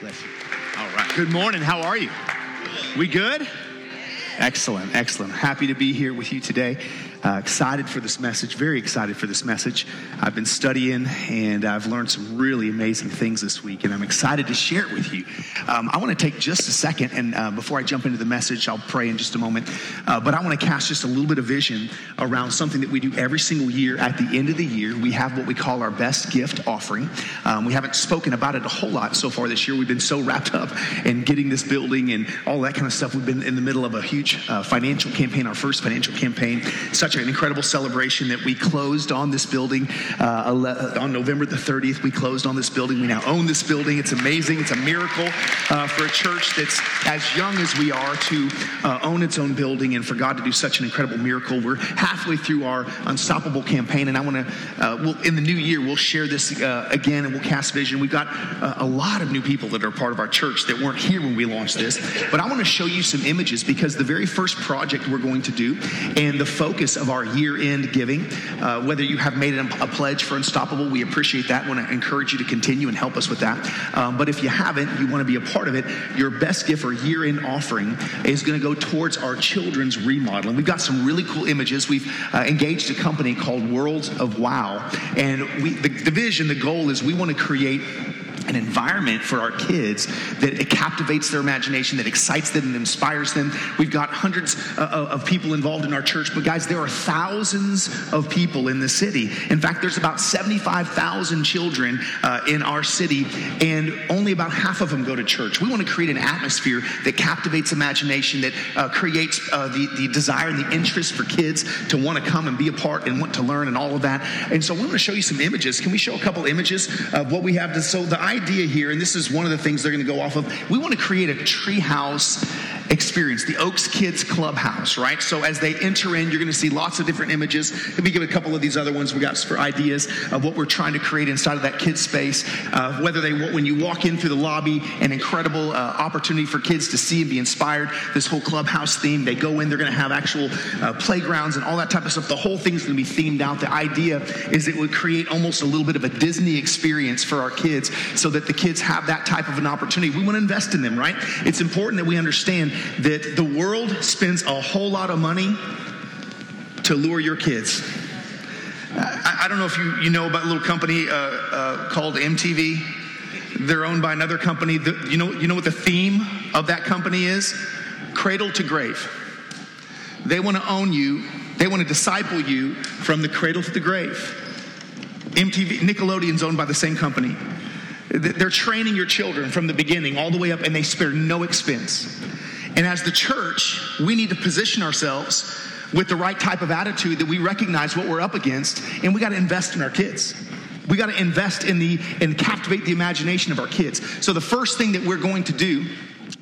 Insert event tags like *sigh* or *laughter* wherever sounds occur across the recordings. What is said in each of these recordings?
Bless you. All right. Good morning. How are you? We good? Excellent, excellent. Happy to be here with you today. Uh, excited for this message, very excited for this message. I've been studying and I've learned some really amazing things this week, and I'm excited to share it with you. Um, I want to take just a second, and uh, before I jump into the message, I'll pray in just a moment. Uh, but I want to cast just a little bit of vision around something that we do every single year at the end of the year. We have what we call our best gift offering. Um, we haven't spoken about it a whole lot so far this year. We've been so wrapped up in getting this building and all that kind of stuff. We've been in the middle of a huge uh, financial campaign, our first financial campaign. Such such an incredible celebration that we closed on this building uh, on November the 30th. We closed on this building. We now own this building. It's amazing. It's a miracle uh, for a church that's as young as we are to uh, own its own building and for God to do such an incredible miracle. We're halfway through our Unstoppable campaign, and I want to, uh, we'll, in the new year, we'll share this uh, again and we'll cast vision. We've got uh, a lot of new people that are part of our church that weren't here when we launched this, but I want to show you some images because the very first project we're going to do and the focus of our year end giving. Uh, whether you have made a, pledge for Unstoppable, we appreciate that. want to encourage you to continue and help us with that. Um, but if you haven't, you want to be a part of it, your best gift or year end offering is going to go towards our children's remodeling. We've got some really cool images. We've uh, engaged a company called Worlds of Wow. And we, the, the vision, the goal is we want to create an environment for our kids that it captivates their imagination, that excites them and inspires them. We've got hundreds uh, of people involved in our church, but guys, there are thousands of people in the city. In fact, there's about 75,000 children uh, in our city, and only about half of them go to church. We want to create an atmosphere that captivates imagination, that uh, creates uh, the, the desire and the interest for kids to want to come and be a part and want to learn and all of that. And so, we want to show you some images. Can we show a couple images of what we have to? So, the idea here, and this is one of the things they're going to go off of, we want to create a treehouse experience, the Oaks Kids Clubhouse, right? So as they enter in, you're going to see lots of different images. Let me give a couple of these other ones we got for ideas of what we're trying to create inside of that kids space. Uh, whether they, when you walk in through the lobby, an incredible uh, opportunity for kids to see and be inspired. This whole clubhouse theme, they go in, they're going to have actual uh, playgrounds and all that type of stuff. The whole thing's going to be themed out. The idea is it would create almost a little bit of a Disney experience for our kids so that the kids have that type of an opportunity. We want to invest in them, right? It's important that we understand that the world spends a whole lot of money to lure your kids. I, I don't know if you, you know about a little company uh, uh, called MTV. They're owned by another company. The, you, know, you know what the theme of that company is? Cradle to grave. They want to own you, they want to disciple you from the cradle to the grave. MTV, Nickelodeon's owned by the same company. They're training your children from the beginning all the way up, and they spare no expense. And as the church, we need to position ourselves with the right type of attitude that we recognize what we're up against, and we got to invest in our kids. We got to invest in the and captivate the imagination of our kids. So the first thing that we're going to do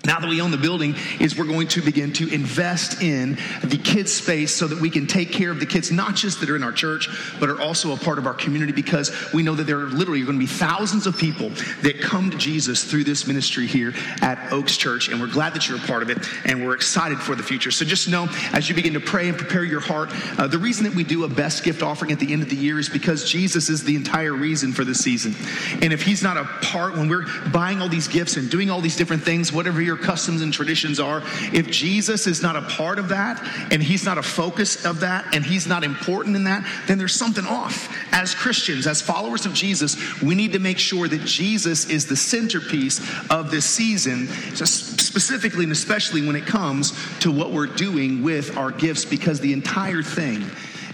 now that we own the building is we're going to begin to invest in the kids space so that we can take care of the kids not just that are in our church but are also a part of our community because we know that there are literally going to be thousands of people that come to jesus through this ministry here at oaks church and we're glad that you're a part of it and we're excited for the future. So just know as you begin to pray and prepare your heart uh, the reason that we do a best gift offering at the end of the year is because jesus is the entire reason for the season. And if he's not a part when we're buying all these gifts and doing all these different things whatever your customs and traditions are, if Jesus is not a part of that and he's not a focus of that and he's not important in that, then there's something off. As Christians, as followers of Jesus, we need to make sure that Jesus is the centerpiece of this season, specifically and especially when it comes to what we're doing with our gifts, because the entire thing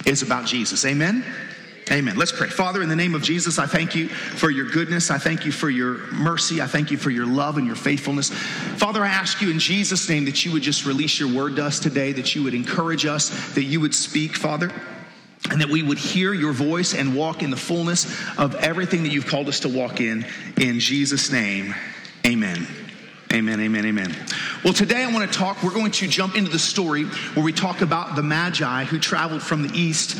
is about Jesus. Amen? Amen. Let's pray. Father, in the name of Jesus, I thank you for your goodness. I thank you for your mercy. I thank you for your love and your faithfulness. Father, I ask you in Jesus' name that you would just release your word to us today, that you would encourage us, that you would speak, Father and that we would hear your voice and walk in the fullness of everything that you've called us to walk in. In Jesus' name, amen. Amen, amen, amen. Well, today I want to talk, we're going to jump into the story where we talk about the Magi who traveled from the east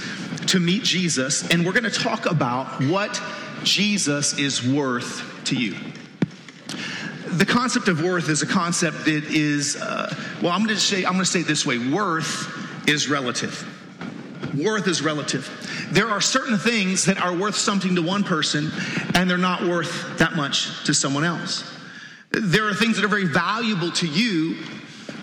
to meet Jesus, and we're going to talk about what Jesus is worth to you. The concept of worth is a concept that is, uh, well, I'm going to say, I'm going to say it this way: worth is relative. Worth is relative. There are certain things that are worth something to one person, and they're not worth that much to someone else. There are things that are very valuable to you,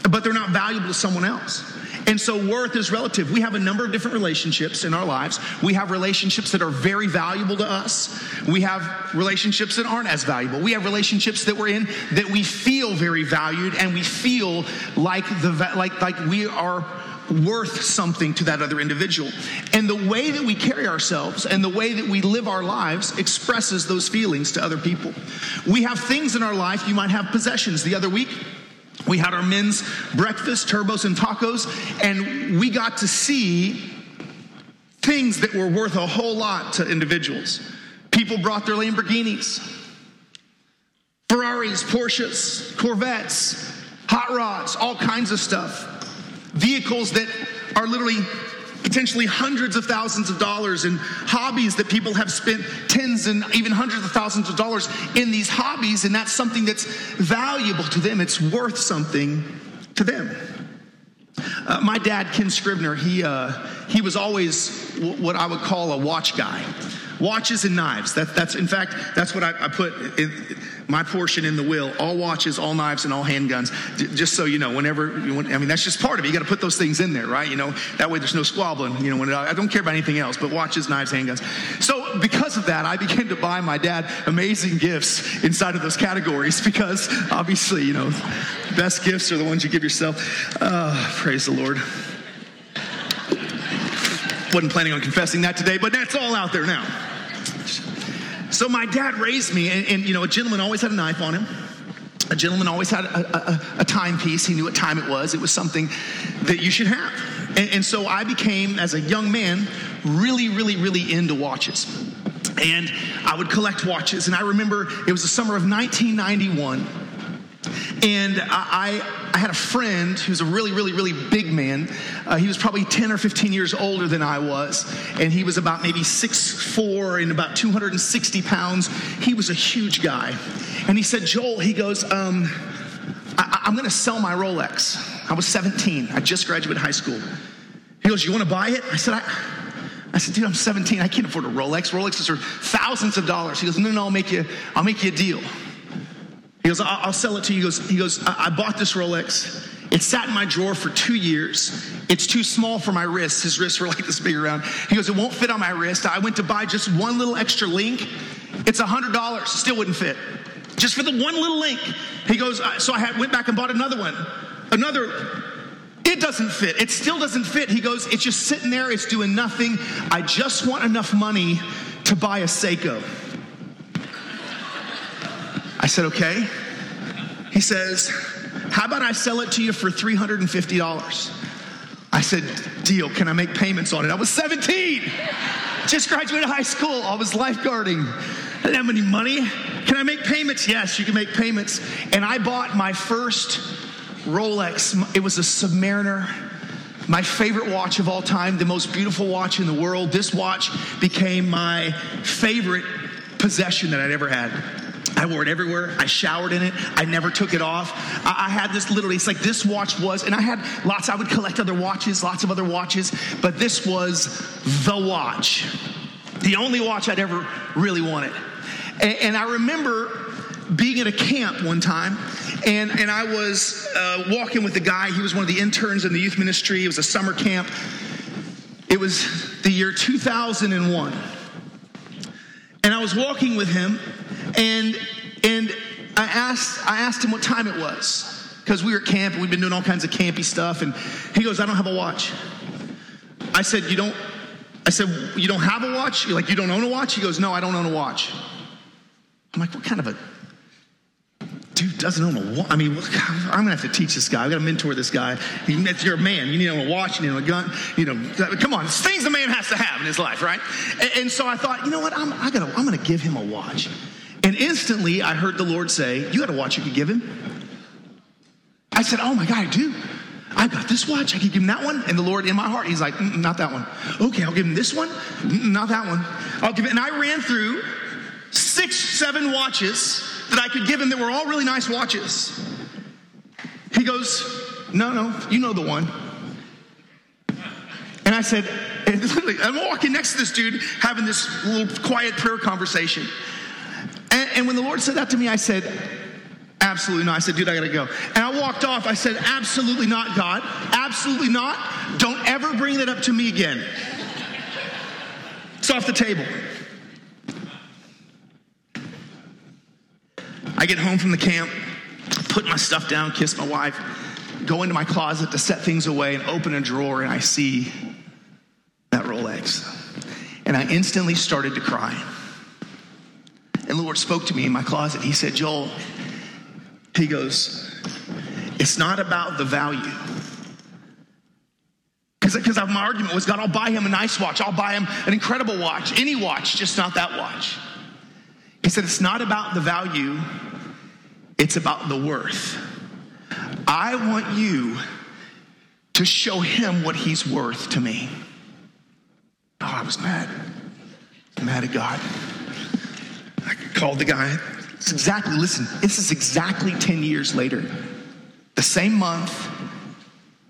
but they're not valuable to someone else. And so worth is relative. We have a number of different relationships in our lives. We have relationships that are very valuable to us. We have relationships that aren't as valuable. We have relationships that we're in that we feel very valued and we feel like the like like we are worth something to that other individual. And the way that we carry ourselves and the way that we live our lives expresses those feelings to other people. We have things in our life, you might have possessions. The other week, we had our men's breakfast, turbos and tacos, and we got to see things that were worth a whole lot to individuals. People brought their Lamborghinis, Ferraris, Porsches, Corvettes, hot rods, all kinds of stuff. Vehicles that are literally potentially hundreds of thousands of dollars in hobbies that people have spent tens and even hundreds of thousands of dollars in these hobbies, and that's something that's valuable to them. It's worth something to them. Uh, my dad, Ken Scribner, he, uh, he was always w- what I would call a watch guy. Watches and knives. That, that's, in fact, that's what I, I put in, my portion in the will all watches, all knives, and all handguns. just so you know, whenever, you want, I mean, that's just part of it. You got to put those things in there, right? You know, that way there's no squabbling. You know, when I don't care about anything else, but watches, knives, handguns. So because of that, I began to buy my dad amazing gifts inside of those categories *laughs* because obviously, you know, best gifts are the ones you give yourself. Uh, praise the Lord. Wasn't planning on confessing that today, but that's all out there now. So my dad raised me, and, and, you know, a gentleman always had a knife on him. A gentleman always had a, a, a timepiece. He knew what time it was. It was something that you should have. And, and so I became, as a young man, really, really, really into watches. And I would collect watches. And I remember it was the summer of 1991 and I, I had a friend who's a really, really, really big man. Uh, he was probably 10 or 15 years older than I was. And he was about maybe 6'4 and about 260 pounds. He was a huge guy. And he said, Joel, he goes, um, I, am going to sell my Rolex. I was 17. I just graduated high school. He goes, You want to buy it? I said, I, I said, dude, I'm 17. I can't afford a Rolex. Rolexes are thousands of dollars. He goes, no, no, I'll make you, I'll make you a deal. He goes, I'll sell it to you. He goes, he goes I bought this Rolex. It sat in my drawer for two years. It's too small for my wrists. His wrists were like this big around. He goes, It won't fit on my wrist. I went to buy just one little extra link. It's a $100. Still wouldn't fit. Just for the one little link. He goes, So I had, went back and bought another one. Another. It doesn't fit. It still doesn't fit. He goes, It's just sitting there. It's doing nothing. I just want enough money to buy a Seiko. I said, okay. He says, how about I sell it to you for $350? I said, deal. Can I make payments on it? I was 17. Just graduated high school. I was lifeguarding. I didn't have any money. Can I make payments? Yes, you can make payments. And I bought my first Rolex. It was a Submariner my favorite watch of all time, the most beautiful watch in the world. This watch became my favorite possession that I'd ever had. I wore it everywhere. I showered in it. I never took it off. I, I, had this literally, it's like this watch was, and I had lots, I would collect other watches, lots of other watches, but this was the watch. The only watch I'd ever really wanted. And, and I remember being at a camp one time, and, and I was uh, walking with a guy. He was one of the interns in the youth ministry. It was a summer camp. It was the year 2001. And I was walking with him, and and I asked I asked him what time it was because we were at camp and we'd been doing all kinds of campy stuff. And he goes, "I don't have a watch." I said, "You don't." I said, "You don't have a watch? You're like you don't own a watch?" He goes, "No, I don't own a watch." I'm like, "What kind of a dude doesn't own a watch. I mean, I'm gonna have to teach this guy. I gotta mentor this guy. You're a man. You need to own a watch. You need a gun. You know, come on. It's things a man has to have in his life, right? And, and so I thought, you know what? I'm, I gotta, I'm gonna give him a watch. And instantly, I heard the Lord say, "You got a watch you could give him." I said, "Oh my God, I do." I got this watch. I could give him that one. And the Lord, in my heart, He's like, mm, not that one. Okay, I'll give him this one. Mm, not that one. I'll give it. And I ran through six, seven watches that I could give him that were all really nice watches. He goes, No, no, you know the one. And I said, and *laughs* I'm walking next to this dude having this little quiet prayer conversation. And, when the Lord said that to me, I said, absolutely not. I said, dude, I gotta go. And I walked off. I said, absolutely not, God. Absolutely not. Don't ever bring that up to me again. It's off the table. I get home from the camp, put my stuff down, kiss my wife, go into my closet to set things away, and open a drawer, and I see that Rolex. And I instantly started to cry. And the Lord spoke to me in my closet. He said, Joel, he goes, it's not about the value. Because my argument was, God, I'll buy him a nice watch. I'll buy him an incredible watch, any watch, just not that watch. He said, it's not about the value, it's about the worth. I want you to show him what he's worth to me. Oh, I was mad. Mad at God. I called the guy. It's exactly, listen, this is exactly 10 years later. The same month,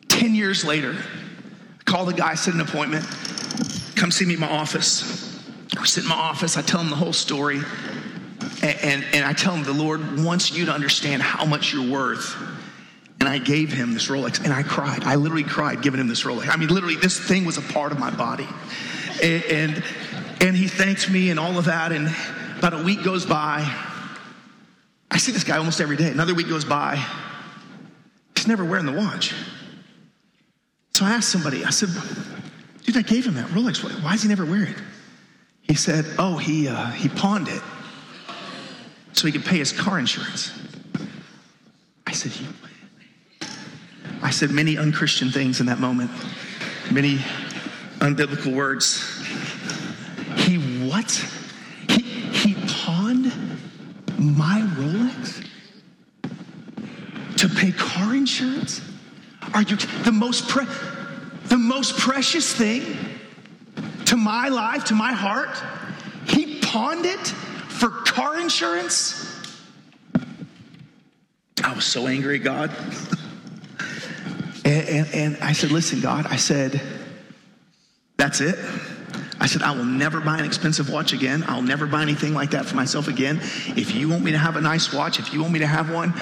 10 years later, I call the guy, set an appointment, come see me in my office. I sit in my office, I tell him the whole story, and, and, and I tell him the Lord wants you to understand how much you're worth. And I gave him this Rolex, and I cried. I literally cried giving him this Rolex. I mean, literally, this thing was a part of my body. And, and, and he thanked me and all of that. And about a week goes by. I see this guy almost every day. Another week goes by. He's never wearing the watch. So I asked somebody, I said, dude, I gave him that Rolex. Why does he never wear it? He said, oh, he, uh, he pawned it so he could pay his car insurance. I said, he, I said many unchristian things in that moment, many unbiblical words. He what? My Rolex to pay car insurance? Are you the most pre- the most precious thing to my life, to my heart? He pawned it for car insurance? I was so angry at God. *laughs* and, and, and I said, Listen, God, I said, that's it. I said, I will never buy an expensive watch again. I'll never buy anything like that for myself again. If you want me to have a nice watch, if you want me to have one,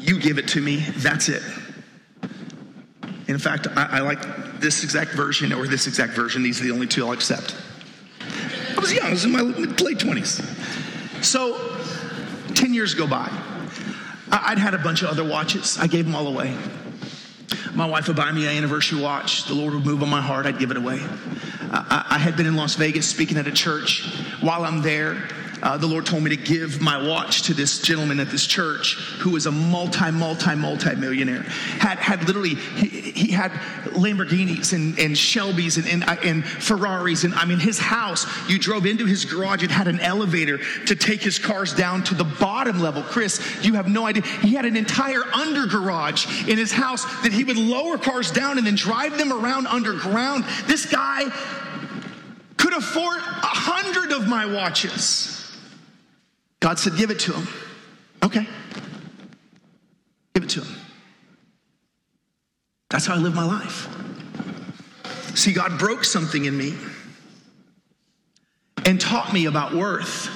you give it to me. That's it. In fact, I, I like this exact version or this exact version. These are the only two I'll accept. I was young, I was in my late 20s. So, 10 years go by. I'd had a bunch of other watches, I gave them all away. My wife would buy me an anniversary watch. The Lord would move on my heart. I'd give it away. I, I had been in Las Vegas speaking at a church. While I'm there, uh, the Lord told me to give my watch to this gentleman at this church who was a multi, multi, multi millionaire. Had, had literally, he, he had Lamborghinis and, and Shelbys and, and, uh, and, Ferraris. And I mean, his house, you drove into his garage, it had an elevator to take his cars down to the bottom level. Chris, you have no idea. He had an entire under garage in his house that he would lower cars down and then drive them around underground. This guy could afford a hundred of my watches. God said, Give it to him. Okay. Give it to him. That's how I live my life. See, God broke something in me and taught me about worth.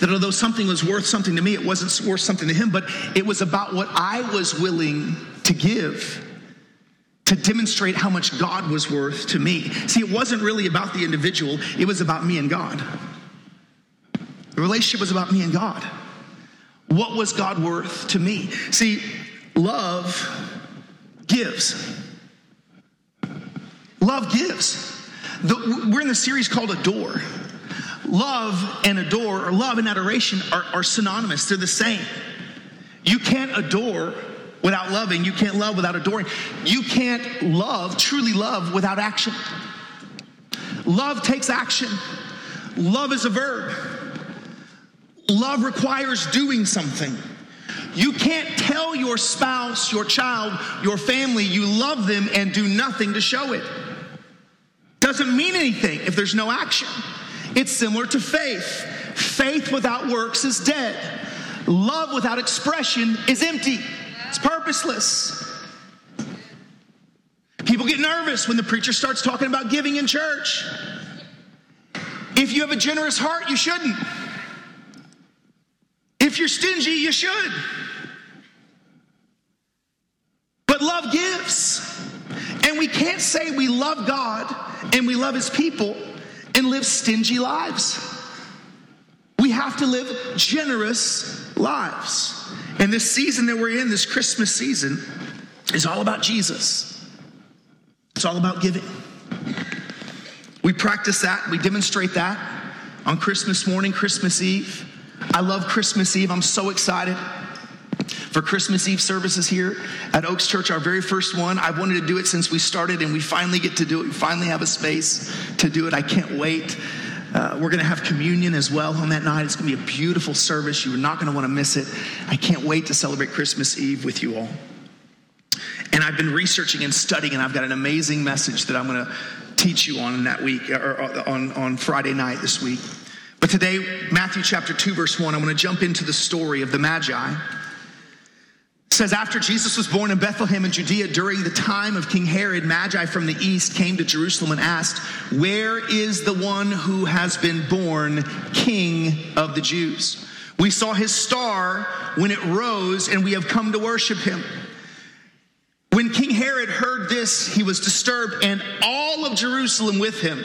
That although something was worth something to me, it wasn't worth something to him, but it was about what I was willing to give to demonstrate how much God was worth to me. See, it wasn't really about the individual, it was about me and God. The relationship was about me and God. What was God worth to me? See, love gives. Love gives. The, we're in the series called Adore. Love and adore, or love and adoration, are, are synonymous. They're the same. You can't adore without loving. You can't love without adoring. You can't love, truly love, without action. Love takes action. Love is a verb. Love requires doing something. You can't tell your spouse, your child, your family you love them and do nothing to show it. Doesn't mean anything if there's no action. It's similar to faith. Faith without works is dead. Love without expression is empty. It's purposeless. People get nervous when the preacher starts talking about giving in church. If you have a generous heart, you shouldn't. If you're stingy, you should. But love gives. And we can't say we love God and we love his people and live stingy lives. We have to live generous lives. And this season that we're in, this Christmas season, is all about Jesus. It's all about giving. We practice that, we demonstrate that on Christmas morning, Christmas Eve. I love Christmas Eve. I'm so excited for Christmas Eve services here at Oaks Church, our very first one. I've wanted to do it since we started, and we finally get to do it. We finally have a space to do it. I can't wait. Uh, we're going to have communion as well on that night. It's going to be a beautiful service. You are not going to want to miss it. I can't wait to celebrate Christmas Eve with you all. And I've been researching and studying, and I've got an amazing message that I'm going to teach you on that week, or on, on Friday night this week. But today, Matthew chapter 2, verse 1, I want to jump into the story of the Magi It says after Jesus was born in Bethlehem in Judea during the time of King Herod, Magi from the east came to Jerusalem and asked, "Where is the one who has been born king of the Jews? We saw his star when it rose and we have come to worship him." When King Herod heard this, he was disturbed and all of Jerusalem with him.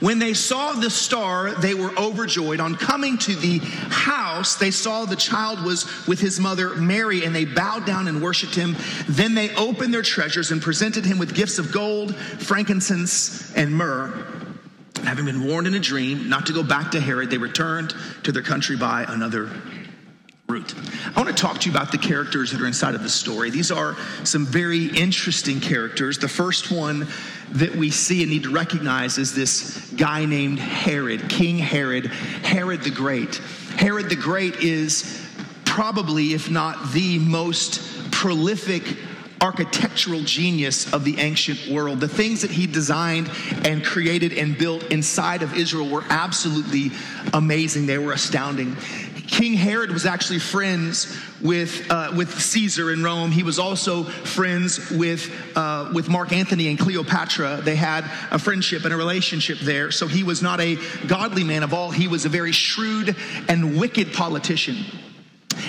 When they saw the star, they were overjoyed. On coming to the house, they saw the child was with his mother Mary, and they bowed down and worshiped him. Then they opened their treasures and presented him with gifts of gold, frankincense, and myrrh. Having been warned in a dream not to go back to Herod, they returned to their country by another route. I want to talk to you about the characters that are inside of the story. These are some very interesting characters. The first one that we see and need to recognize is this guy named Herod, King Herod, Herod the Great. Herod the Great is probably, if not the most prolific architectural genius of the ancient world. The things that he designed and created and built inside of Israel were absolutely amazing. They were astounding. King Herod was actually friends with, uh, with Caesar in Rome. He was also friends with, uh, with Mark Antony and Cleopatra. They had a friendship and a relationship there. So he was not a godly man of all, he was a very shrewd and wicked politician.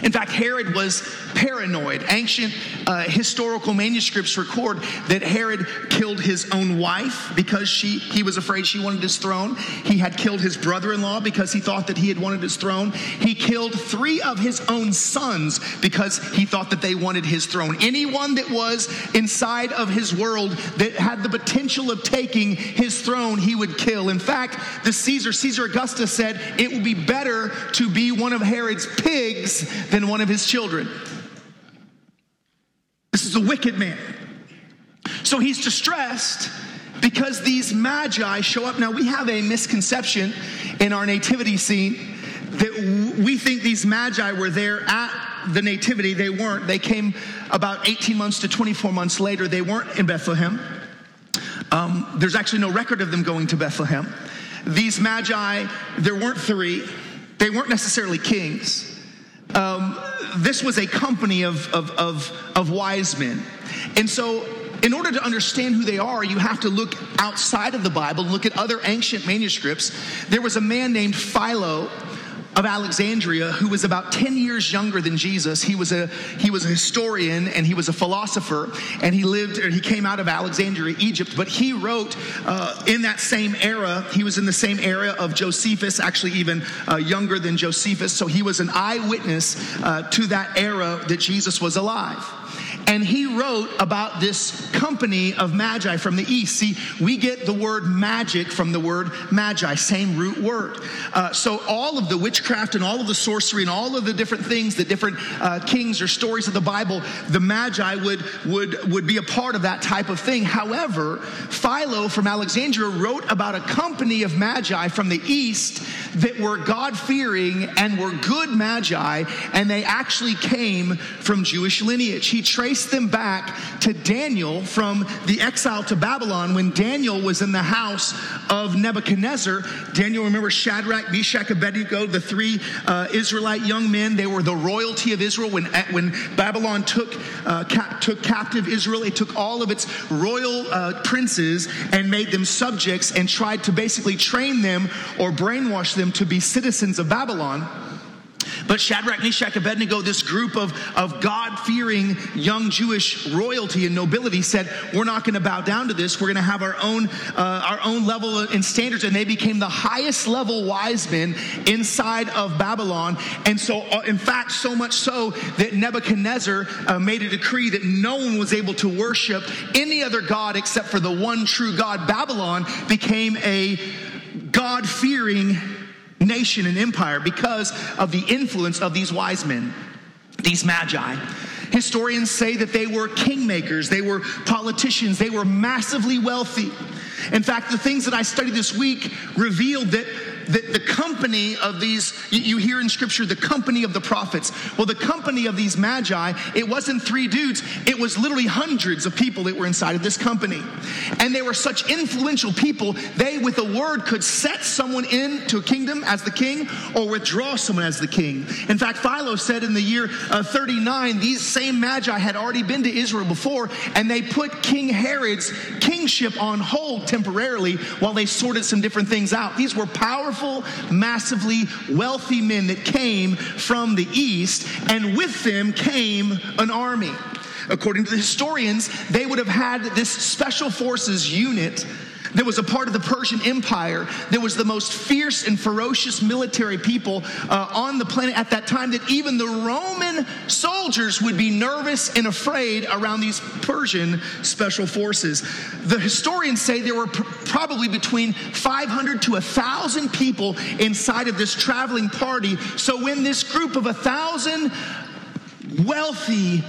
In fact, Herod was paranoid. Ancient uh, historical manuscripts record that Herod killed his own wife because she, he was afraid she wanted his throne. He had killed his brother in law because he thought that he had wanted his throne. He killed three of his own sons because he thought that they wanted his throne. Anyone that was inside of his world that had the potential of taking his throne, he would kill. In fact, the Caesar, Caesar Augustus said it would be better to be one of Herod's pigs than one of his children. This is a wicked man. So he's distressed because these magi show up. Now, we have a misconception in our nativity scene that we think these magi were there at the nativity. They weren't. They came about 18 months to 24 months later. They weren't in Bethlehem. Um, there's actually no record of them going to Bethlehem. These magi, there weren't three, they weren't necessarily kings um, this was a company of, of, of, of wise men. And so in order to understand who they are, you have to look outside of the Bible look at other ancient manuscripts. There was a man named Philo of Alexandria who was about 10 years younger than Jesus. He was a he was a historian and he was a philosopher and he lived or he came out of Alexandria, Egypt, but he wrote uh, in that same era. He was in the same era of Josephus, actually even uh, younger than Josephus. So he was an eyewitness uh, to that era that Jesus was alive. And he wrote about this company of magi from the east. See, we get the word magic from the word magi, same root word. Uh, so all of the witchcraft and all of the sorcery and all of the different things, the different uh, kings or stories of the Bible, the magi would would would be a part of that type of thing. However, Philo from Alexandria wrote about a company of magi from the east that were God fearing and were good magi, and they actually came from Jewish lineage. He traced them back to Daniel from the exile to Babylon when Daniel was in the house of Nebuchadnezzar. Daniel, remember Shadrach, Meshach, Abednego, the three uh, Israelite young men. They were the royalty of Israel when, when Babylon took, uh, cap, took captive Israel. It took all of its royal uh, princes and made them subjects and tried to basically train them or brainwash them to be citizens of Babylon. But Shadrach, Meshach, Abednego, this group of, of God fearing young Jewish royalty and nobility said, We're not going to bow down to this. We're going to have our own, uh, our own level and standards. And they became the highest level wise men inside of Babylon. And so, uh, in fact, so much so that Nebuchadnezzar uh, made a decree that no one was able to worship any other God except for the one true God. Babylon became a God fearing nation and empire because of the influence of these wise men, these magi. Historians say that they were kingmakers, they were politicians, they were massively wealthy. In fact, the things that I studied this week revealed that the, the company of these, you hear in scripture, the company of the prophets. Well, the company of these magi, it wasn't three dudes, it was literally hundreds of people that were inside of this company. And they were such influential people, they, with a word, could set someone into a kingdom as the king or withdraw someone as the king. In fact, Philo said in the year uh, 39, these same magi had already been to Israel before, and they put King Herod's kingship on hold temporarily while they sorted some different things out. These were powerful powerful, massively wealthy men that came from the east, and with them came an army. According to the historians, they would have had this special forces unit that was a part of the Persian Empire, that was the most fierce and ferocious military people uh, on the planet at that time, that even the Roman soldiers would be nervous and afraid around these Persian special forces. The historians say there were pr- probably between 500 to 1,000 people inside of this traveling party. So when this group of a thousand wealthy,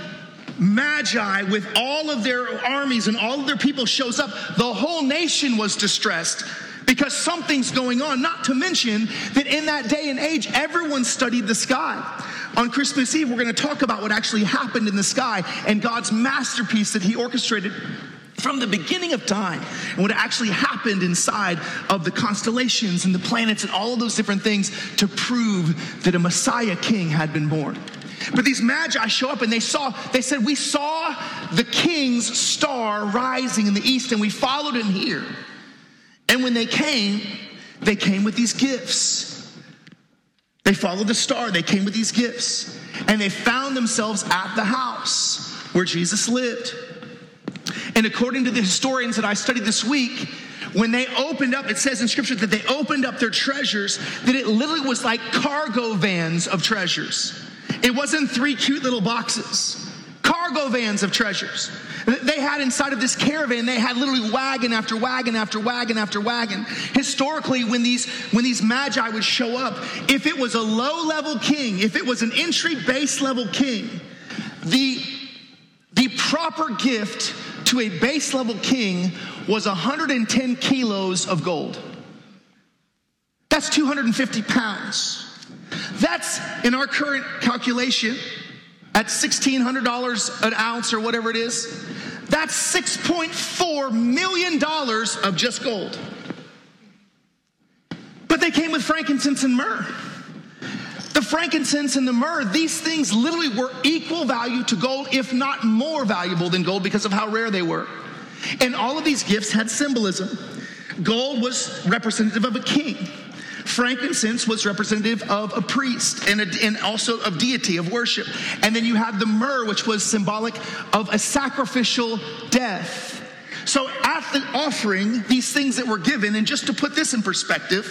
magi with all of their armies and all of their people shows up, the whole nation was distressed because something's going on. Not to mention that in that day and age, everyone studied the sky. On Christmas Eve, we're going to talk about what actually happened in the sky and God's masterpiece that He orchestrated from the beginning of time and what actually happened inside of the constellations and the planets and all of those different things to prove that a Messiah king had been born. But these magi show up and they saw, they said, We saw the king's star rising in the east and we followed him here. And when they came, they came with these gifts. They followed the star, they came with these gifts. And they found themselves at the house where Jesus lived. And according to the historians that I studied this week, when they opened up, it says in scripture that they opened up their treasures, that it literally was like cargo vans of treasures. It wasn't three cute little boxes, cargo vans of treasures. They had inside of this caravan, they had literally wagon after wagon after wagon after wagon. Historically, when these when these magi would show up, if it was a low-level king, if it was an entry base level king, the the proper gift to a base level king was 110 kilos of gold. That's 250 pounds. That's in our current calculation at $1,600 an ounce or whatever it is. That's $6.4 million of just gold. But they came with frankincense and myrrh. The frankincense and the myrrh, these things literally were equal value to gold, if not more valuable than gold because of how rare they were. And all of these gifts had symbolism. Gold was representative of a king. Frankincense was representative of a priest and, a, and also of deity, of worship. And then you had the myrrh, which was symbolic of a sacrificial death. So at the offering, these things that were given, and just to put this in perspective,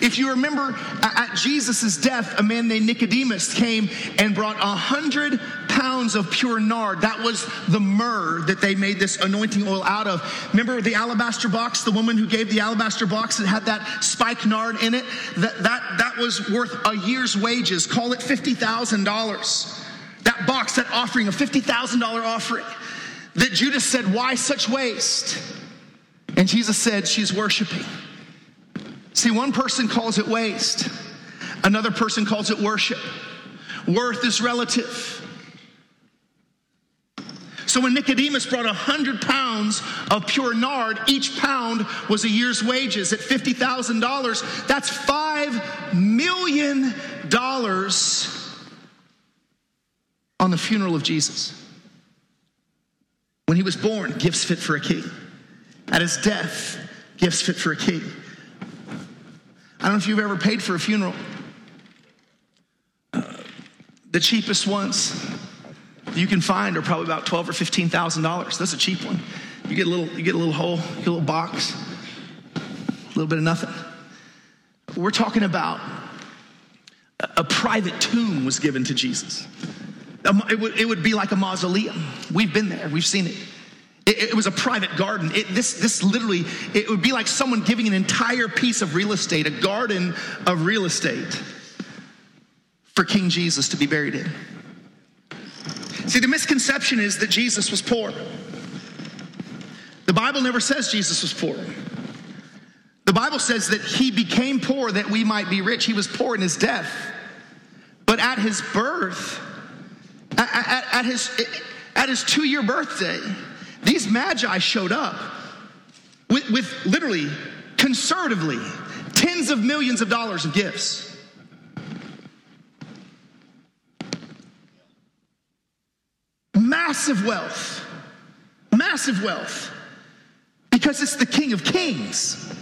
if you remember at Jesus' death, a man named Nicodemus came and brought a hundred pounds of pure nard. That was the myrrh that they made this anointing oil out of. Remember the alabaster box, the woman who gave the alabaster box that had that spike nard in it? That, that, that was worth a year's wages. Call it $50,000. That box, that offering, a $50,000 offering that Judas said, Why such waste? And Jesus said, She's worshiping. See, one person calls it waste, another person calls it worship. Worth is relative. So when Nicodemus brought a hundred pounds of pure nard, each pound was a year's wages at $50,000. That's $5 million on the funeral of Jesus. When he was born, gifts fit for a king. At his death, gifts fit for a king. I don't know if you've ever paid for a funeral. Uh, the cheapest ones you can find are probably about twelve or fifteen thousand dollars. That's a cheap one. You get a little, you get a little hole, a little box, a little bit of nothing. We're talking about a private tomb was given to Jesus. It would, it would be like a mausoleum. We've been there, we've seen it. It, it was a private garden. It, this, this literally, it would be like someone giving an entire piece of real estate, a garden of real estate for King Jesus to be buried in. See, the misconception is that Jesus was poor. The Bible never says Jesus was poor. The Bible says that he became poor that we might be rich. He was poor in his death. But at his birth, at, at, his, at his two year birthday, these magi showed up with, with literally, conservatively, tens of millions of dollars of gifts. Massive wealth. Massive wealth. Because it's the King of Kings,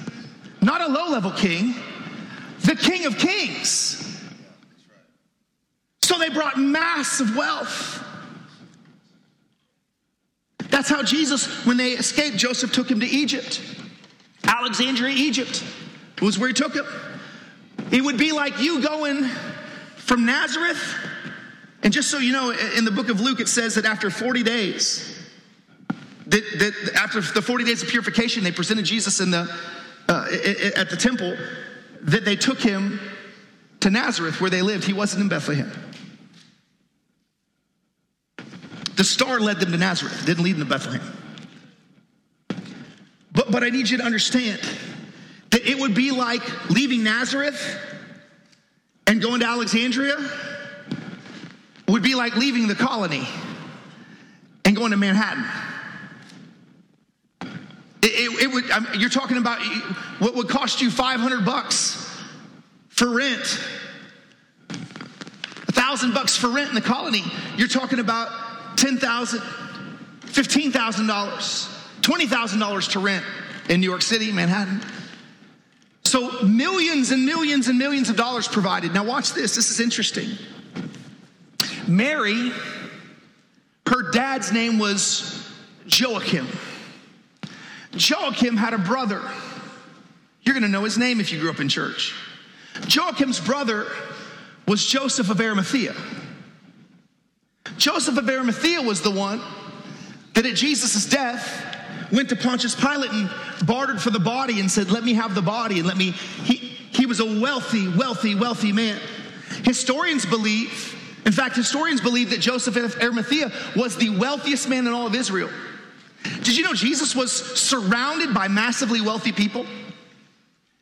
not a low level king, the King of Kings. They brought massive wealth. That's how Jesus, when they escaped, Joseph took him to Egypt. Alexandria, Egypt was where he took him. It would be like you going from Nazareth, and just so you know, in the book of Luke, it says that after 40 days, that, that after the 40 days of purification, they presented Jesus in the, uh, at the temple, that they took him to Nazareth where they lived. He wasn't in Bethlehem. The star led them to Nazareth, didn't lead them to Bethlehem. But, but I need you to understand that it would be like leaving Nazareth and going to Alexandria would be like leaving the colony and going to Manhattan. It, it, it would, I you're talking about what would cost you 500 bucks for rent, a thousand bucks for rent in the colony. You're talking about $10,000, $15,000, $20,000 to rent in New York City, Manhattan. So millions and millions and millions of dollars provided. Now, watch this. This is interesting. Mary, her dad's name was Joachim. Joachim had a brother. You're going to know his name if you grew up in church. Joachim's brother was Joseph of Arimathea. Joseph of Arimathea was the one that at Jesus' death went to Pontius Pilate and bartered for the body and said, Let me have the body and let me. He, he was a wealthy, wealthy, wealthy man. Historians believe, in fact, historians believe that Joseph of Arimathea was the wealthiest man in all of Israel. Did you know Jesus was surrounded by massively wealthy people?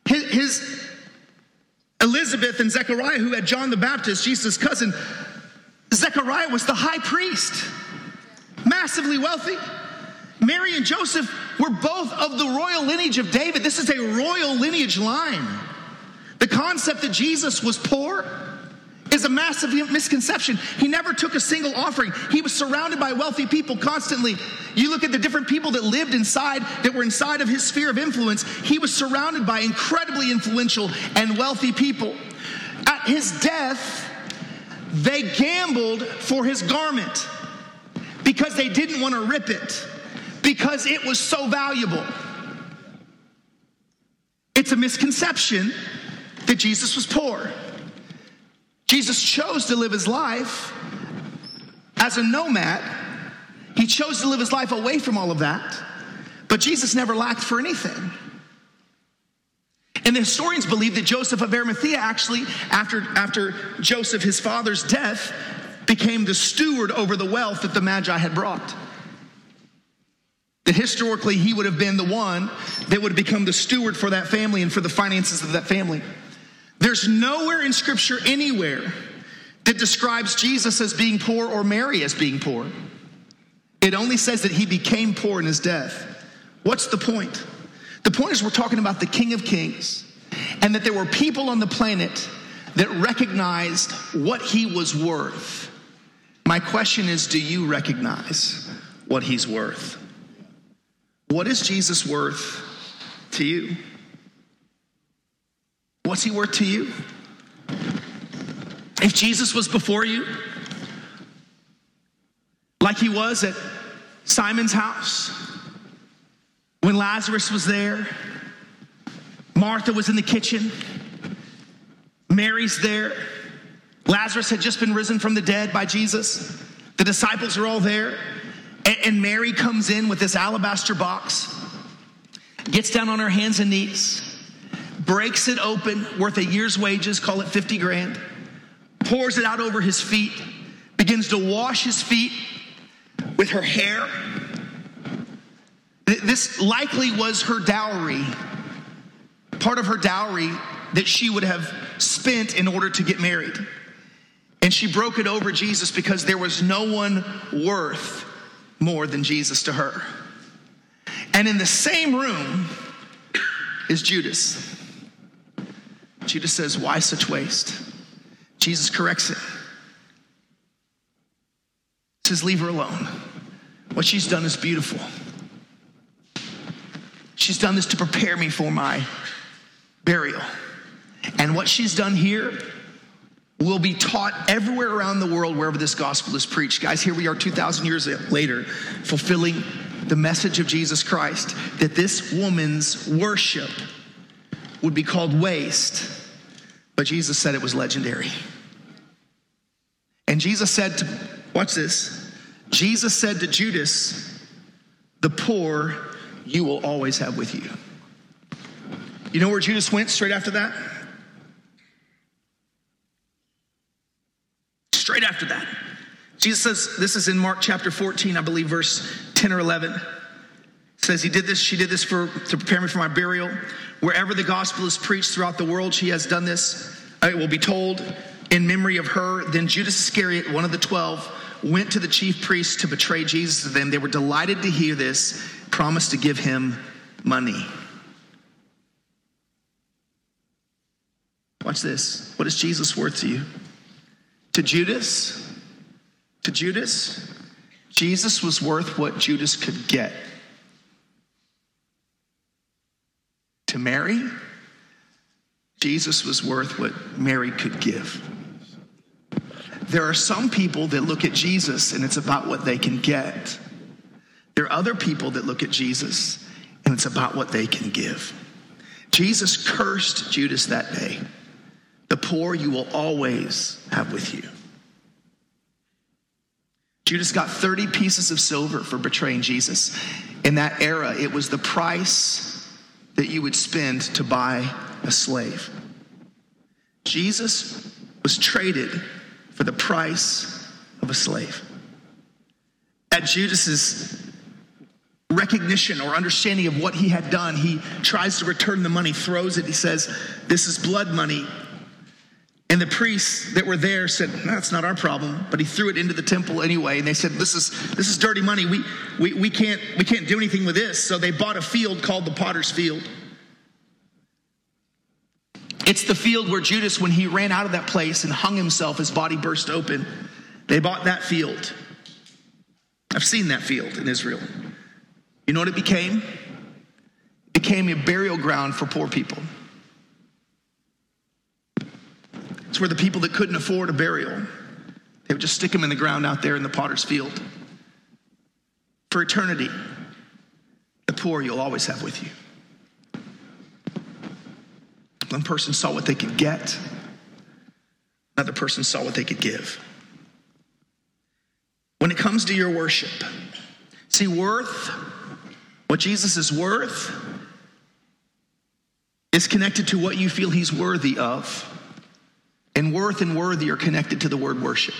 His, his Elizabeth and Zechariah, who had John the Baptist, Jesus' cousin, Zechariah was the high priest, massively wealthy. Mary and Joseph were both of the royal lineage of David. This is a royal lineage line. The concept that Jesus was poor is a massive misconception. He never took a single offering. He was surrounded by wealthy people constantly. You look at the different people that lived inside, that were inside of his sphere of influence, he was surrounded by incredibly influential and wealthy people. At his death, they gambled for his garment because they didn't want to rip it, because it was so valuable. It's a misconception that Jesus was poor. Jesus chose to live his life as a nomad, he chose to live his life away from all of that. But Jesus never lacked for anything. And the historians believe that Joseph of Arimathea actually, after, after Joseph, his father's death, became the steward over the wealth that the Magi had brought. That historically he would have been the one that would become the steward for that family and for the finances of that family. There's nowhere in scripture anywhere that describes Jesus as being poor or Mary as being poor. It only says that he became poor in his death. What's the point? The point is, we're talking about the King of Kings and that there were people on the planet that recognized what he was worth. My question is do you recognize what he's worth? What is Jesus worth to you? What's he worth to you? If Jesus was before you, like he was at Simon's house, when Lazarus was there, Martha was in the kitchen, Mary's there, Lazarus had just been risen from the dead by Jesus, the disciples are all there, and Mary comes in with this alabaster box, gets down on her hands and knees, breaks it open, worth a year's wages, call it 50 grand, pours it out over his feet, begins to wash his feet with her hair this likely was her dowry, part of her dowry that she would have spent in order to get married. And she broke it over Jesus because there was no one worth more than Jesus to her. And in the same room is Judas. Judas says, Why such waste? Jesus corrects it. Says, Leave her alone. What she's done is beautiful. She's done this to prepare me for my burial. And what she's done here will be taught everywhere around the world wherever this gospel is preached. Guys, here we are 2,000 years later, fulfilling the message of Jesus Christ that this woman's worship would be called waste, but Jesus said it was legendary. And Jesus said to, watch this, Jesus said to Judas, the poor you will always have with you. You know where Judas went straight after that? Straight after that. Jesus says, this is in Mark chapter 14, I believe, verse 10 or 11. It says, He did this, she did this for, to prepare me for my burial. Wherever the gospel is preached throughout the world, she has done this. It will be told in memory of her. Then Judas Iscariot, one of the twelve, went to the chief priests to betray Jesus to them. They were delighted to hear this promised to give him money. Watch this. What is Jesus worth to you? To Judas, to Judas, Jesus was worth what Judas could get. To Mary, Jesus was worth what Mary could give. There are some people that look at Jesus and it's about what they can get. There are other people that look at Jesus and it's about what they can give. Jesus cursed Judas that day. The poor you will always have with you. Judas got 30 pieces of silver for betraying Jesus. In that era, it was the price that you would spend to buy a slave. Jesus was traded for the price of a slave. At Judas's recognition or understanding of what he had done, he tries to return the money, throws it. He says, This is blood money. And the priests that were there said, That's not our problem. But he threw it into the temple anyway. And they said, This is this is dirty money. We we, we can't we can't do anything with this. So they bought a field called the potter's field. It's the field where Judas, when he ran out of that place and hung himself, his body burst open. They bought that field. I've seen that field in Israel. You know what it became? It became a burial ground for poor people. It's where the people that couldn't afford a burial, they would just stick them in the ground out there in the potter's field. For eternity, the poor you'll always have with you. One person saw what they could get, another person saw what they could give. when it comes to your worship. See, worth, what Jesus is worth, is connected to what you feel he's worthy of. And worth and worthy are connected to the word worship.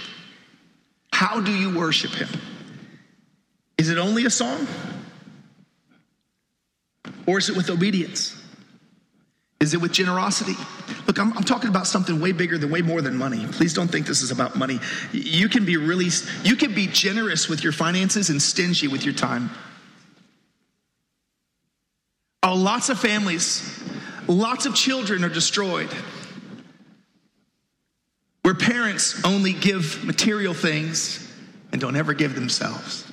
How do you worship him? Is it only a song? Or is it with obedience? Is it with generosity? Look, I'm, I'm, talking about something way bigger than way more than money. Please don't think this is about money. You can be really, you can be generous with your finances and stingy with your time. Oh, lots of families, lots of children are destroyed where parents only give material things and don't ever give themselves.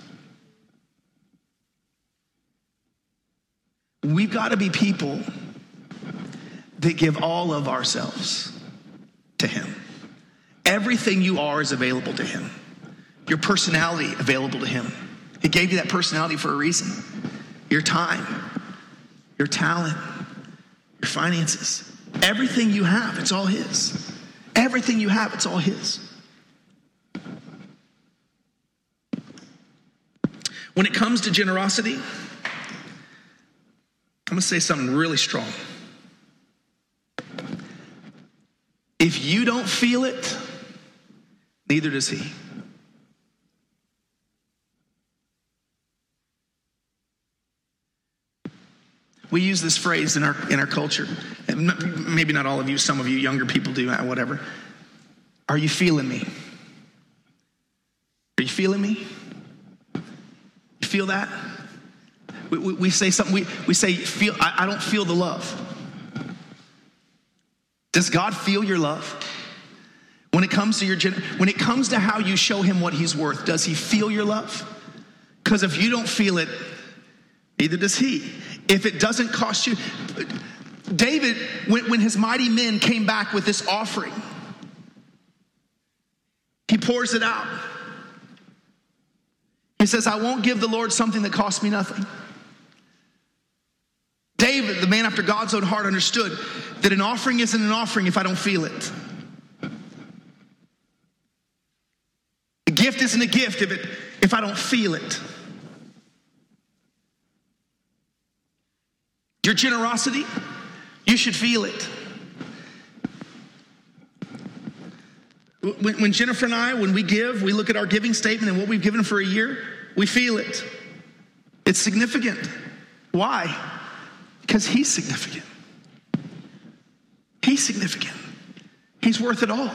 We've got to be people that give all of ourselves to Him. Everything you are is available to Him. Your personality available to Him. He gave you that personality for a reason. Your time, your talent, your finances, everything you have, it's all His. Everything you have, it's all His. When it comes to generosity, I'm gonna say something really strong. If you don't feel it, neither does He. We use this phrase in our, in our culture. Maybe not all of you, some of you younger people do, uh, whatever. Are you feeling me? Are you feeling me? You feel that? We, we, we say something, we, we say, feel, I, I don't feel the love. Does God feel your love? When it comes to your when it comes to how you show him what he's worth, does he feel your love? Because if you don't feel it, neither does he. If it doesn't cost you, David, when, when his mighty men came back with this offering, he pours it out. He says, I won't give the Lord something that costs me nothing. David, the man after God's own heart, understood that an offering isn't an offering if I don't feel it. A gift isn't a gift if, it, if I don't feel it. Your generosity, you should feel it. When, when, Jennifer and I, when we give, we look at our giving statement and what we've given for a year, we feel it. It's significant. Why? Because He's significant. He's significant. He's worth it all.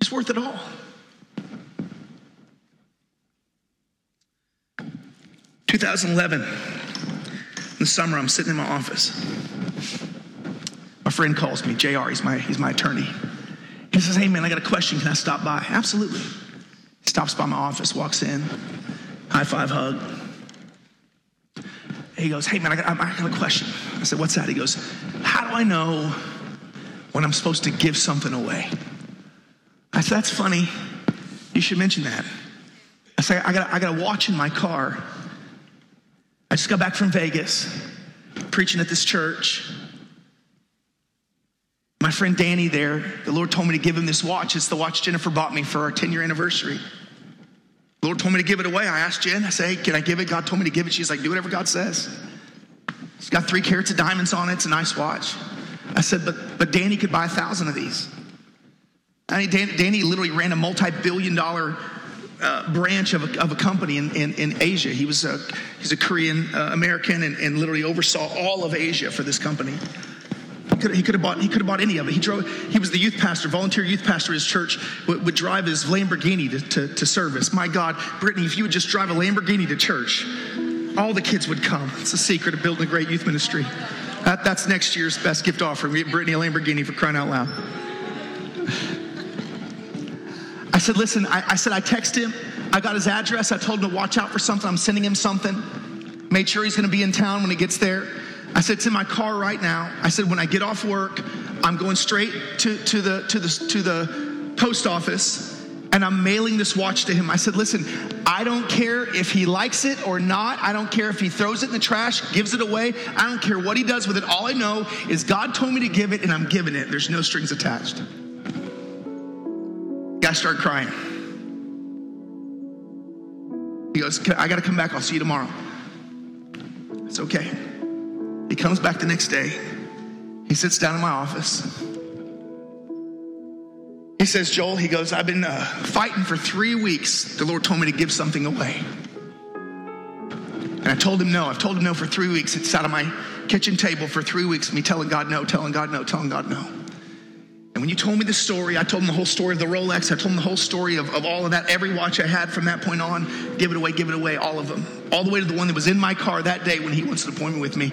He's worth it all. 2011 in the summer, I'm sitting in my office. My friend calls me, JR, he's my, he's my attorney. He says, Hey, man, I got a question. Can I stop by? Absolutely. Stops by my office, walks in, high five, hug. He goes, Hey, man, I got, I got a question. I said, What's that? He goes, How do I know when I'm supposed to give something away? I said, That's funny. You should mention that. I said, I got, I got a watch in my car just got back from Vegas, preaching at this church. My friend Danny there, the Lord told me to give him this watch. It's the watch Jennifer bought me for our 10 year anniversary. The Lord told me to give it away. I asked Jen, I said, hey, can I give it? God told me to give it. She's like, do whatever God says. It's got three carats of diamonds on it. It's a nice watch. I said, but, but Danny could buy a thousand of these. I mean, Danny, Danny literally ran a multi billion dollar uh, branch of a, of a company in, in, in, Asia. He was a, he's a Korean uh, American and, and literally oversaw all of Asia for this company. He could, he could have bought he could have bought any of it. He drove. He was the youth pastor, volunteer youth pastor. at His church would, would drive his Lamborghini to, to, to, service. My God, Brittany, if you would just drive a Lamborghini to church, all the kids would come. It's the secret of building a great youth ministry. That, that's next year's best gift offering. We get Brittany a Lamborghini for crying out loud. I said, listen, I, I said, I texted him. I got his address. I told him to watch out for something. I'm sending him something. Made sure he's going to be in town when he gets there. I said, it's in my car right now. I said, when I get off work, I'm going straight to, to, the, to, the, to the post office and I'm mailing this watch to him. I said, listen, I don't care if he likes it or not. I don't care if he throws it in the trash, gives it away. I don't care what he does with it. All I know is God told me to give it and I'm giving it. There's no strings attached. Guy started crying. He goes, I got to come back. I'll see you tomorrow. It's okay. He comes back the next day. He sits down in my office. He says, Joel, he goes, I've been uh, fighting for three weeks. The Lord told me to give something away. And I told him no. I've told him no for three weeks. It's out on my kitchen table for three weeks, me telling God no, telling God no, telling God no. And when you told me the story, I told him the whole story of the Rolex. I told him the whole story of, of all of that, every watch I had from that point on. Give it away, give it away, all of them. All the way to the one that was in my car that day when he to the appointment with me.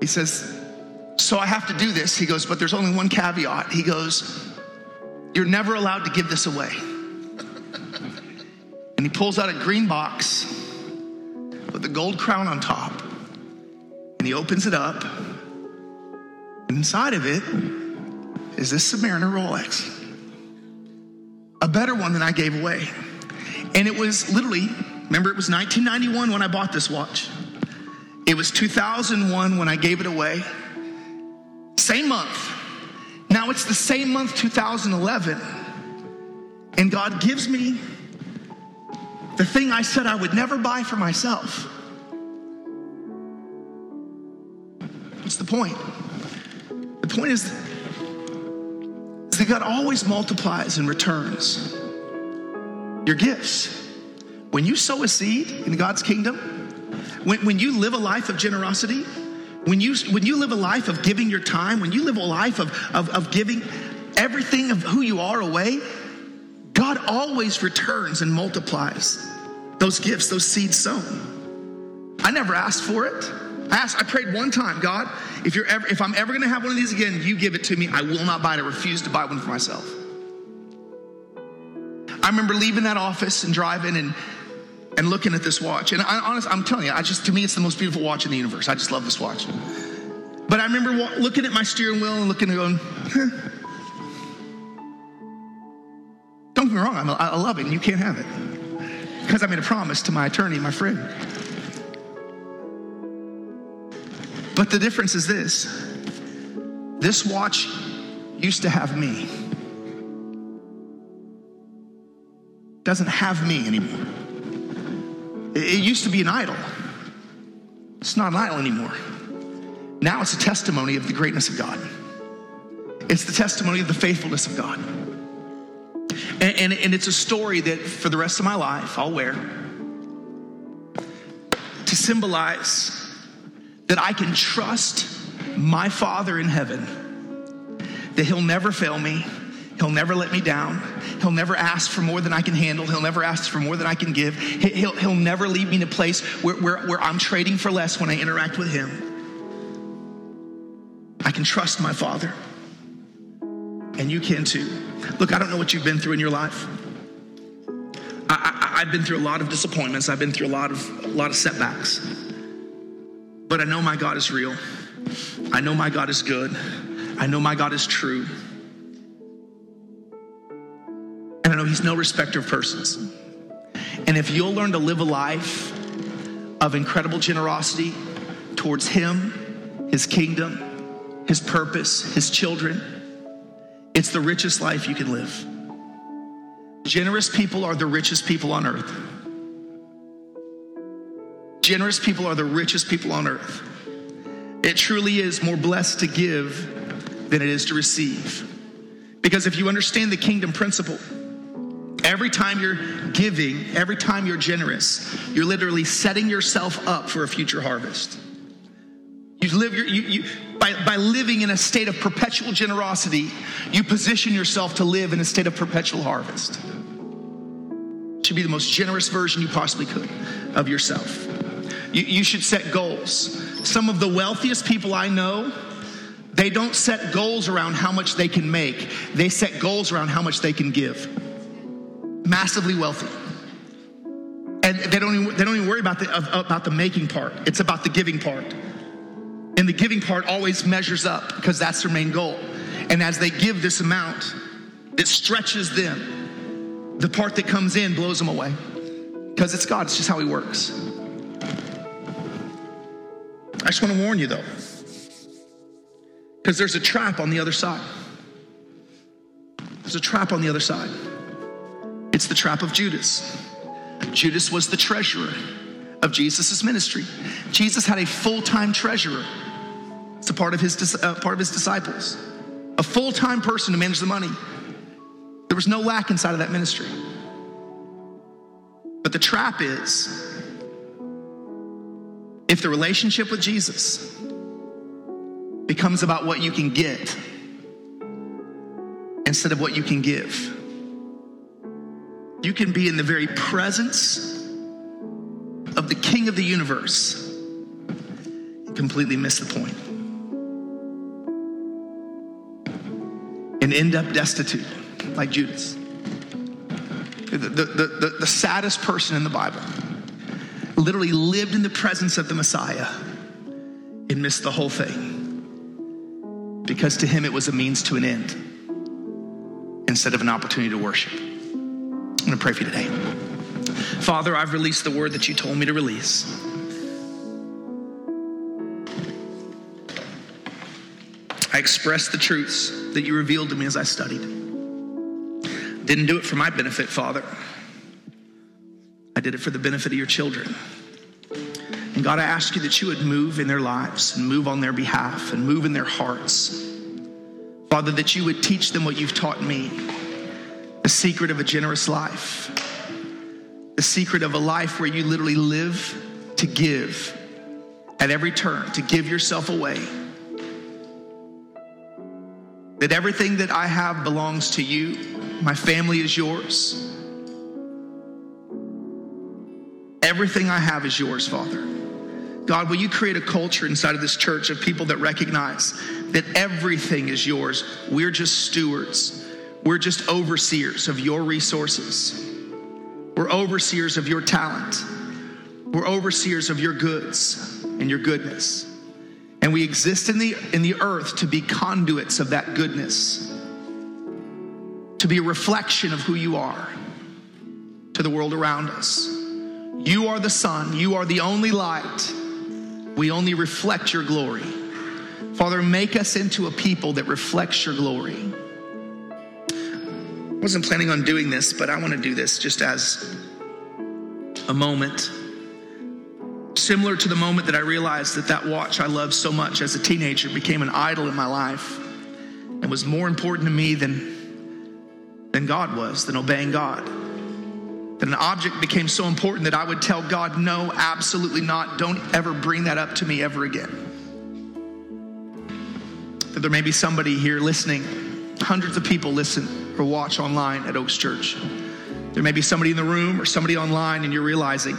He says, So I have to do this. He goes, But there's only one caveat. He goes, You're never allowed to give this away. And he pulls out a green box with a gold crown on top. And he opens it up inside of it is this Submariner Rolex, a better one than I gave away. And it was literally, remember, it was 1991 when I bought this watch. It was 2001 when I gave it away. Same month. Now it's the same month, 2011. And God gives me the thing I said I would never buy for myself. What's the point? The point is, is that God always multiplies and returns your gifts. When you sow a seed in God's kingdom, when, when you live a life of generosity, when you, when you live a life of giving your time, when you live a life of, of, of giving everything of who you are away, God always returns and multiplies those gifts, those seeds sown. I never asked for it. I asked, I prayed one time, God, if you're ever, if I'm ever gonna have one of these again, you give it to me. I will not buy it. I refuse to buy one for myself. I remember leaving that office and driving and and looking at this watch. And I, honestly, I'm telling you, I just to me, it's the most beautiful watch in the universe. I just love this watch. But I remember looking at my steering wheel and looking and going. Don't get me wrong, I'm, I love it, and you can't have it because I made a promise to my attorney, my friend. But the difference is this this watch used to have me, doesn't have me anymore. It used to be an idol. It's not an idol anymore. Now it's a testimony of the greatness of God. It's the testimony of the faithfulness of God. And, and, and, it's a story that for the rest of my life I'll wear to symbolize that I can trust my Father in heaven, that He'll never fail me, He'll never let me down, He'll never ask for more than I can handle, He'll never ask for more than I can give, He'll, he'll never leave me in a place where, where, where I'm trading for less when I interact with Him. I can trust my Father, and you can too. Look, I don't know what you've been through in your life. I, have been through a lot of disappointments. I've been through a lot of a lot of setbacks. But I know my God is real. I know my God is good. I know my God is true. And I know He's no respecter of persons. And if you'll learn to live a life of incredible generosity towards Him, His kingdom, His purpose, His children, it's the richest life you can live. Generous people are the richest people on earth. Generous people are the richest people on earth. It truly is more blessed to give than it is to receive. Because if you understand the kingdom principle, every time you're giving, every time you're generous, you're literally setting yourself up for a future harvest. You live your, you, you, by, by living in a state of perpetual generosity, you position yourself to live in a state of perpetual harvest. should be the most generous version you possibly could of yourself. You, you should set goals. Some of the wealthiest people I know, they don't set goals around how much they can make, they set goals around how much they can give. Massively wealthy. And they don't even, they don't even worry about the, about the making part, it's about the giving part. And the giving part always measures up because that's their main goal. And as they give this amount, it stretches them. The part that comes in blows them away because it's God, it's just how He works. I just want to warn you though, because there's a trap on the other side. There's a trap on the other side. It's the trap of Judas. Judas was the treasurer of Jesus' ministry. Jesus had a full time treasurer. It's a part of his, uh, part of his disciples, a full time person to manage the money. There was no lack inside of that ministry. But the trap is if the relationship with Jesus becomes about what you can get instead of what you can give, you can be in the very presence of the King of the universe and completely miss the point and end up destitute like Judas. The, the, the, the, saddest person in the Bible literally lived in the presence of the Messiah and missed the whole thing because to him it was a means to an end instead of an opportunity to worship. I'm gonna pray for you today. Father, I've released the word that you told me to release. I expressed the truths that you revealed to me as I studied. Didn't do it for my benefit, Father. I did it for the benefit of your children. And God, I ask you that you would move in their lives and move on their behalf and move in their hearts. Father, that you would teach them what you've taught me the secret of a generous life, the secret of a life where you literally live to give at every turn, to give yourself away. That everything that I have belongs to you, my family is yours. Everything I have is yours, Father. God, will you create a culture inside of this church of people that recognize that everything is yours? We're just stewards, we're just overseers of your resources, we're overseers of your talent, we're overseers of your goods and your goodness. And we exist in the, in the earth to be conduits of that goodness, to be a reflection of who you are to the world around us. You are the sun, you are the only light we only reflect your glory. Father, make us into a people that reflects your glory. I wasn't planning on doing this, but I want to do this just as a moment. Similar to the moment that I realized that that watch I loved so much as a teenager became an idol in my life and was more important to me than, than God was, than obeying God that an object became so important that I would tell God, no, absolutely not. Don't ever bring that up to me ever again. That there may be somebody here listening, hundreds of people listen or watch online at Oaks Church. There may be somebody in the room or somebody online, and you're realizing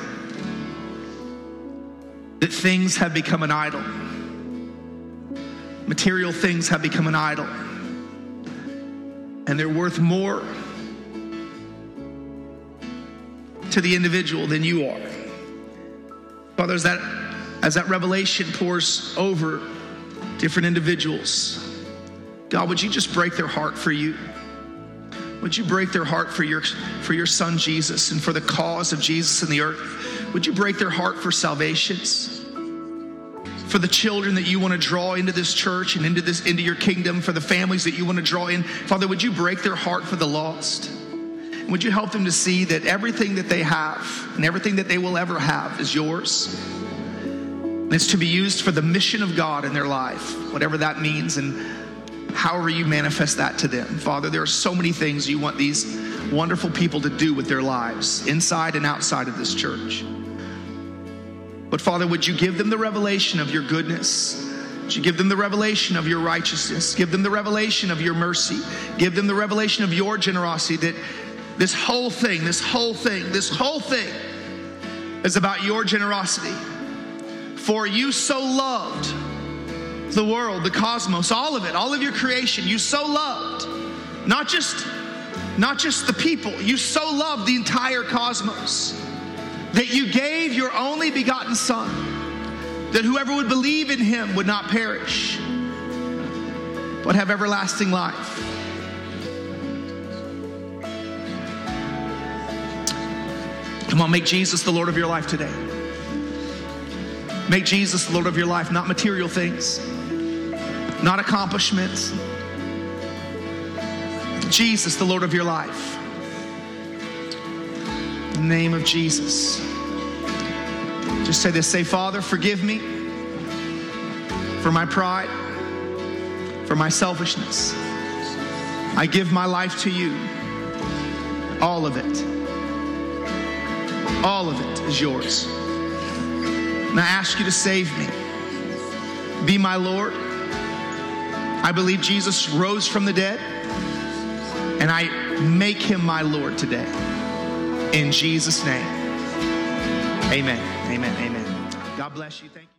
that things have become an idol. Material things have become an idol. And they're worth more to the individual than you are. Father, as that, as that revelation pours over different individuals, God, would you just break their heart for you? Would you break their heart for your, for your son Jesus and for the cause of Jesus in the earth? Would you break their heart for salvations? For the children that you want to draw into this church and into this into your kingdom, for the families that you want to draw in. Father, would you break their heart for the lost? Would you help them to see that everything that they have and everything that they will ever have is yours? And it's to be used for the mission of God in their life, whatever that means, and however you manifest that to them. Father, there are so many things you want these wonderful people to do with their lives, inside and outside of this church. But Father, would you give them the revelation of your goodness? Would you give them the revelation of your righteousness? Give them the revelation of your mercy. Give them the revelation of your generosity that this whole thing, this whole thing, this whole thing is about your generosity. For you so loved the world, the cosmos, all of it, all of your creation. You so loved not just not just the people. You so loved the entire cosmos that you gave your only begotten son that whoever would believe in him would not perish but have everlasting life. Come on, make Jesus the Lord of your life today. Make Jesus the Lord of your life, not material things, not accomplishments. Jesus the Lord of your life. The name of Jesus. Just say this say, Father, forgive me for my pride, for my selfishness. I give my life to you. All of it. All of it is yours. And I ask you to save me. Be my Lord. I believe Jesus rose from the dead, and I make him my Lord today. In Jesus' name. Amen. Amen. Amen. God bless you. Thank you.